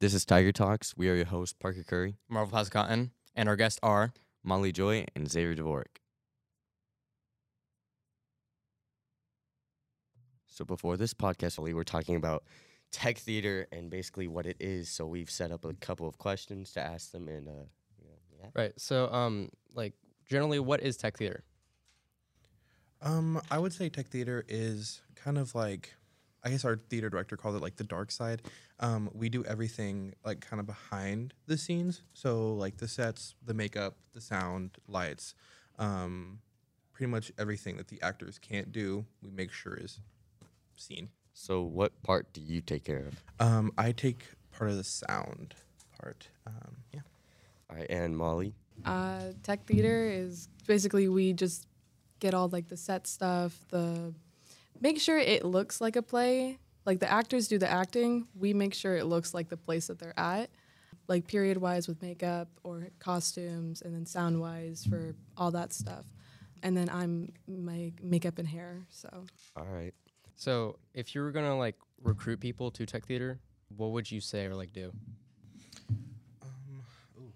This is Tiger Talks. We are your hosts, Parker Curry, Marvel Pasicatan, and our guests are Molly Joy, and Xavier Dvorak. So before this podcast, we were talking about tech theater and basically what it is. So we've set up a couple of questions to ask them, and uh, yeah. right. So, um, like generally, what is tech theater? Um, I would say tech theater is kind of like, I guess our theater director called it like the dark side. Um, we do everything like kind of behind the scenes. So like the sets, the makeup, the sound, lights, um, pretty much everything that the actors can't do, we make sure is seen. So what part do you take care of? Um, I take part of the sound part. Um, yeah. All right, and Molly. Uh, tech theater is basically we just get all like the set stuff, the make sure it looks like a play. Like the actors do the acting, we make sure it looks like the place that they're at. Like period wise with makeup or costumes, and then sound wise for all that stuff. And then I'm my makeup and hair. So All right. So, if you were gonna like recruit people to tech theater, what would you say or like do? Um, ooh,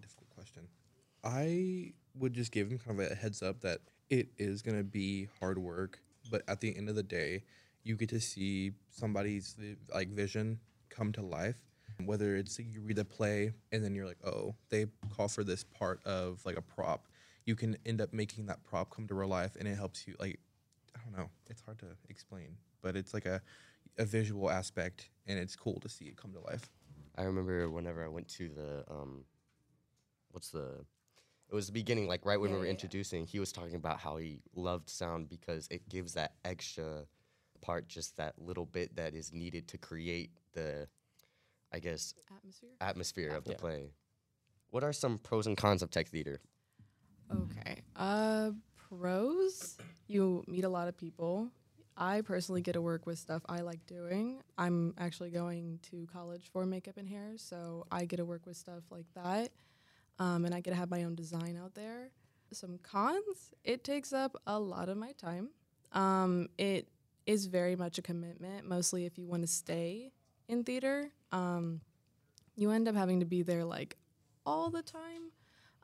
difficult question. I would just give them kind of a heads up that it is going to be hard work, but at the end of the day, you get to see somebody's like vision come to life. Whether it's you read the play and then you're like, oh, they call for this part of like a prop, you can end up making that prop come to real life, and it helps you like, I don't know, it's hard to explain, but it's like a a visual aspect, and it's cool to see it come to life. I remember whenever I went to the um, what's the? It was the beginning, like right when Yeah, we were yeah, yeah. introducing. He was talking about how he loved sound because it gives that extra part, just that little bit that is needed to create the, I guess, atmosphere. atmosphere of the Yeah. play. What are some pros and cons of tech theater? Okay. Uh, pros, you meet a lot of people. I personally get to work with stuff I like doing. I'm actually going to college for makeup and hair, so I get to work with stuff like that. Um, and I get to have my own design out there. Some cons, it takes up a lot of my time. Um, it is very much a commitment, mostly if you want to stay in theater. Um, you end up having to be there like all the time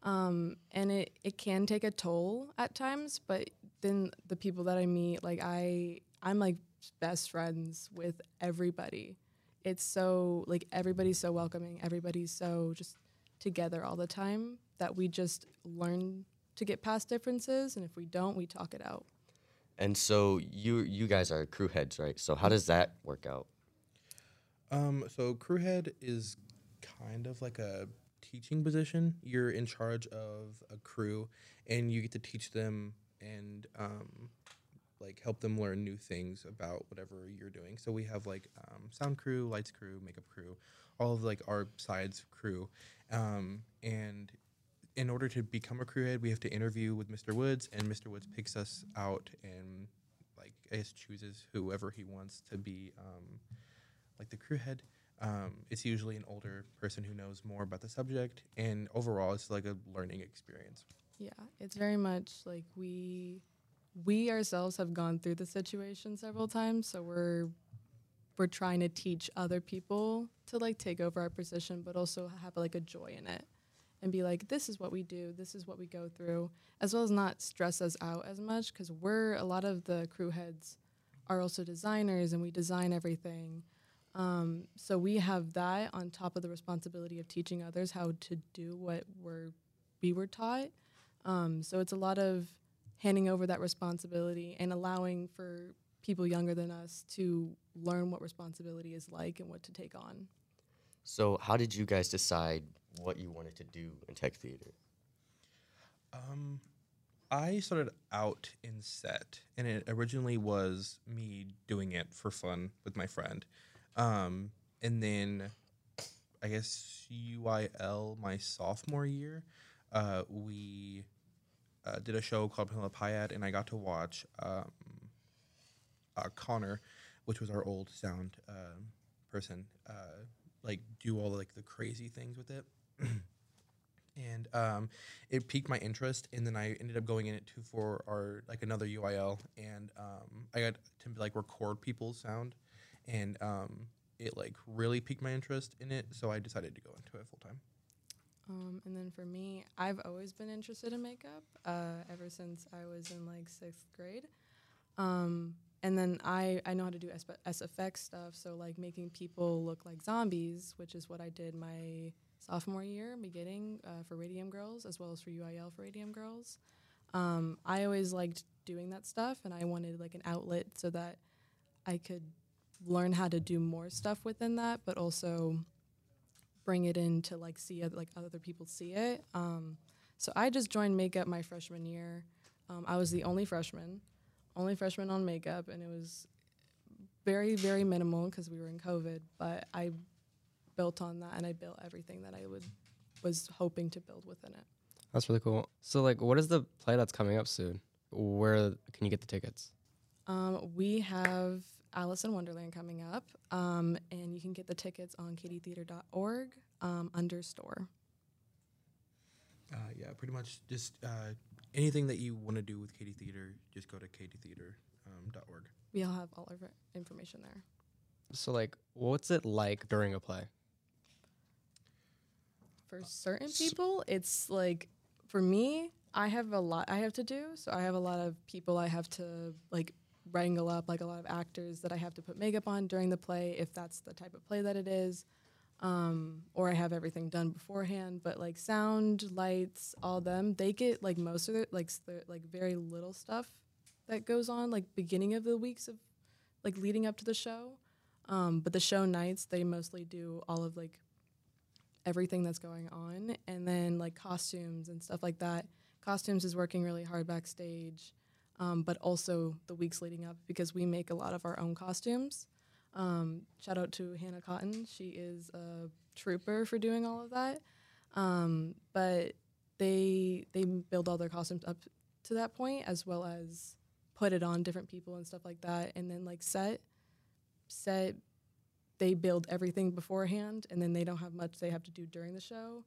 um, and it, it can take a toll at times but then the people that i meet like i i'm like best friends with everybody it's so like everybody's so welcoming everybody's so just together all the time that we just learn to get past differences and if we don't we talk it out And so you you guys are crew heads, right? So how does that work out? Um, so crew head is kind of like a teaching position. You're in charge of a crew, and you get to teach them and um, like help them learn new things about whatever you're doing. So we have like um, sound crew, lights crew, makeup crew, all of like our sides crew, um, and in order to become a crew head, we have to interview with Mr. Woods, and Mr. Woods picks us out and like I guess chooses whoever he wants to be um, like the crew head. Um, it's usually an older person who knows more about the subject, and overall, it's like a learning experience. yeah it's very much like we we ourselves have gone through the situation several times so we're we're trying to teach other people to like take over our position but also have like a joy in it and be like this is what we do. This is what we go through as well as not stress us out as much because we're a lot of the crew heads are also designers and we design everything. Um, so we have that on top of the responsibility of teaching others how to do what we're we were taught. Um, so it's a lot of handing over that responsibility and allowing for people younger than us to learn what responsibility is like and what to take on. So how did you guys decide what you wanted to do in tech theater? Um, I started out in set, and it originally was me doing it for fun with my friend. Um, and then I guess UIL my sophomore year, uh, we uh, did a show called Penelope and I got to watch um, uh, Connor, which was our old sound um person, uh, like do all like the crazy things with it. and um, it piqued my interest, and then I ended up going in it too for our like another UIL, and um, I got to like record people's sound, and um, it like really piqued my interest in it, so I decided to go into it full time. Um, and then for me, I've always been interested in makeup uh, ever since I was in like sixth grade. And then I, I know how to do SFX stuff, so like making people look like zombies, which is what I did my sophomore year beginning uh, for Radium Girls as well as for UIL for Radium Girls. Um, I always liked doing that stuff, and I wanted like an outlet so that I could learn how to do more stuff within that, but also bring it in to like see other, like other people see it. Um, so I just joined makeup my freshman year. Um, I was the only freshman, only freshman on makeup, and it was very very minimal because we were in COVID. But I built on that, and I built everything that I would was hoping to build within it. That's really cool. So like, what is the play that's coming up soon? Where can you get the tickets? Um, we have Alice in Wonderland coming up, um, and you can get the tickets on katytheater.org um, under store. Uh, yeah, pretty much just uh, anything that you want to do with Katy Theater, just go to katytheater.org. Um, dot org. We'll have all of our information there. So like, what's it like during a play? For certain people, it's like for me, I have a lot I have to do. So I have a lot of people I have to like wrangle up, like a lot of actors that I have to put makeup on during the play, if that's the type of play that it is. Um, or I have everything done beforehand. But like sound, lights, all them, they get like most of it, like the- like very little stuff that goes on, like beginning of the weeks of like leading up to the show. Um, but the show nights, they mostly do all of like everything that's going on and then like costumes and stuff like that costumes is working really hard backstage um, but also the weeks leading up because we make a lot of our own costumes um, shout out to hannah cotton. She is a trooper for doing all of that. Um, but they they build all their costumes up to that point as well as put it on different people and stuff like that. And then like set set they build everything beforehand and then they don't have much they have to do during the show.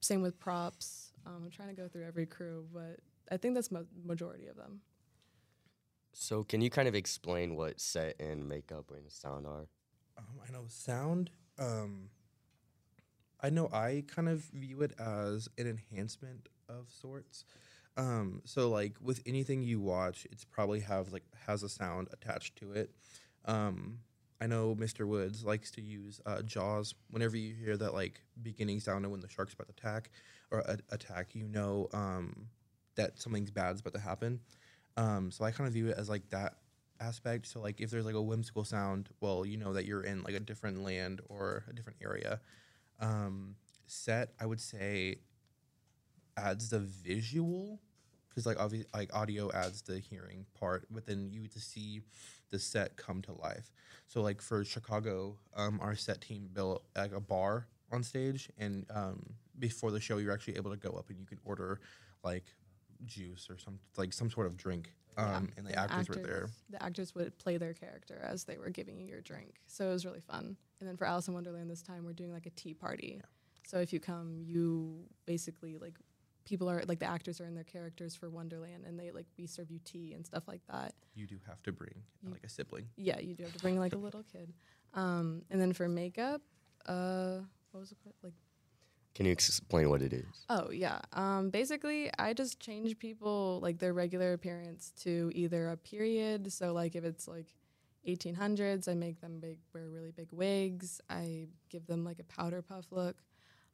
Same with props. Um, i'm trying to go through every crew but i think that's mo- majority of them So can you kind of explain what set and makeup and sound are? Um, I know sound. Um, I know I kind of view it as an enhancement of sorts. Um, so like with anything you watch, it's probably have like has a sound attached to it. Um, I know Mr. Woods likes to use uh, Jaws. Whenever you hear that like beginning sound of when the shark's about to attack or a- attack, you know um, that something's bad's about to happen. Um, so I kind of view it as like that aspect. So like if there's like a whimsical sound, well, you know that you're in like a different land or a different area. Um, set, I would say, adds the visual because like obviously like audio adds the hearing part, but then you to see the set come to life. So like for Chicago, um, our set team built like a bar on stage, and um, before the show, you're actually able to go up and you can order like juice or some like some sort of drink. Um, and the actors, were there. the actors would play their character as they were giving you your drink so it was really fun and then for alice in wonderland this time we're doing like a tea party so if you come you basically like people are like the actors are in their characters for wonderland and they like we serve you tea and stuff like that You do have to bring You- like a sibling. yeah you do have to bring like a little kid um, and then for makeup uh, what was it called? like Can you explain what it is? Oh yeah. Um, basically, I just change people like their regular appearance to either a period. So like if it's like 1800s, I make them big wear really big wigs. I give them like a powder puff look.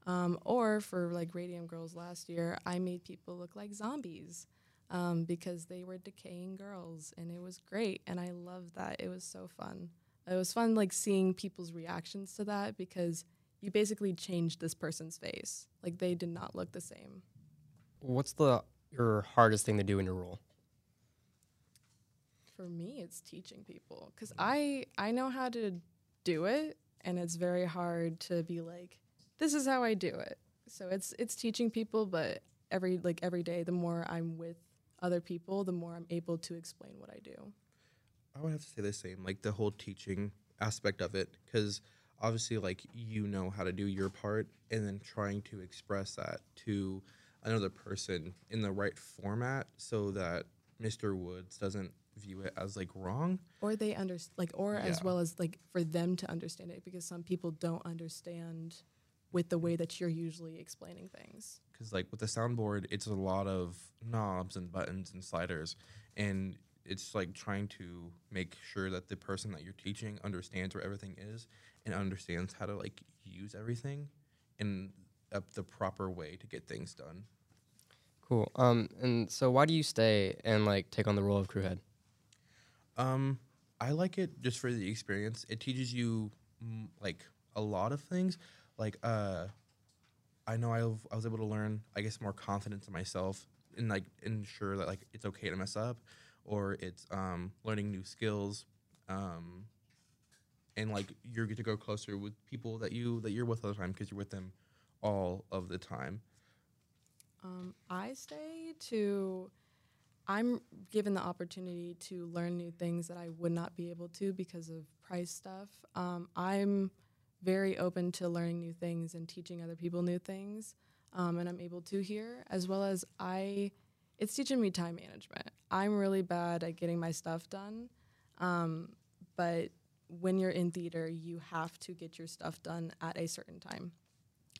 Um, or for like Radium Girls last year, I made people look like zombies um, because they were decaying girls, and it was great. And I loved that. It was so fun. It was fun like seeing people's reactions to that because you basically changed this person's face. Like they did not look the same. What's the your hardest thing to do in your role? For me, it's teaching people because I I know how to do it, and it's very hard to be like, this is how I do it. So it's it's teaching people, but every like every day, the more I'm with other people, the more I'm able to explain what I do. I would have to say the same, like the whole teaching aspect of it, because obviously, like you know how to do your part, and then trying to express that to another person in the right format, so that Mr. Woods doesn't view it as like wrong. or they under like or as well as like for them to understand it because some people don't understand with the way that you're usually explaining things. because like with the soundboard it's a lot of knobs and buttons and sliders and it's like trying to make sure that the person that you're teaching understands where everything is and understands how to like use everything in uh, the proper way to get things done Cool. Um, and so why do you stay and like take on the role of crew head? um i like it just for the experience it teaches you mm, like a lot of things like uh i know I've, i was able to learn i guess more confidence in myself and like ensure that like it's okay to mess up or it's um learning new skills um and like you're get to go closer with people that you that you're with all the time because you're with them all of the time Um, I stay to. I'm given the opportunity to learn new things that I would not be able to because of price stuff. Um, I'm very open to learning new things and teaching other people new things, um, and I'm able to here as well as I. It's teaching me time management. I'm really bad at getting my stuff done, um, but when you're in theater, you have to get your stuff done at a certain time.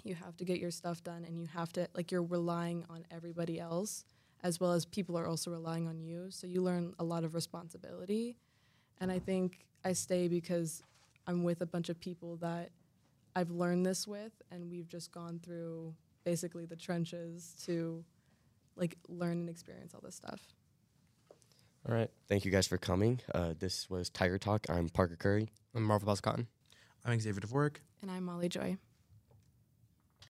You have to get your stuff done and you have to like you're relying on everybody else as well as people are also relying on you. So you learn a lot of responsibility. And i think i stay because i'm with a bunch of people that i've learned this with and we've just gone through basically the trenches to like learn and experience all this stuff All right. Thank you guys for coming. Uh, this was Tiger Talk. I'm Parker Curry. I'm Marvel Pasicatan. i'm xavier dvorak and i'm molly joy